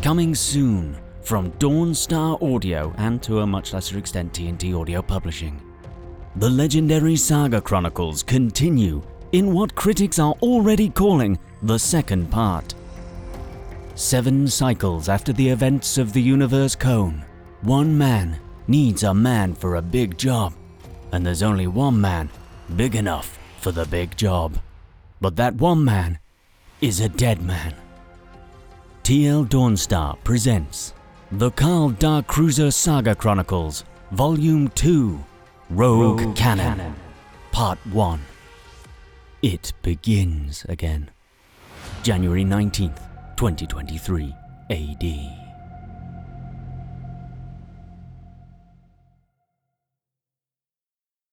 Coming soon from Dawnstar Audio and to a much lesser extent TNT Audio Publishing. The legendary Saga Chronicles continue in what critics are already calling the second part. Seven cycles after the events of the Universe Cone, one man needs a man for a big job, and there's only one man big enough for the big job. But that one man is a dead man. TL Dawnstar presents the Carl Dark Cruiser Saga Chronicles, Volume 2 Rogue, Rogue Cannon, Cannon. Part 1. It begins again. January 19th, 2023 AD.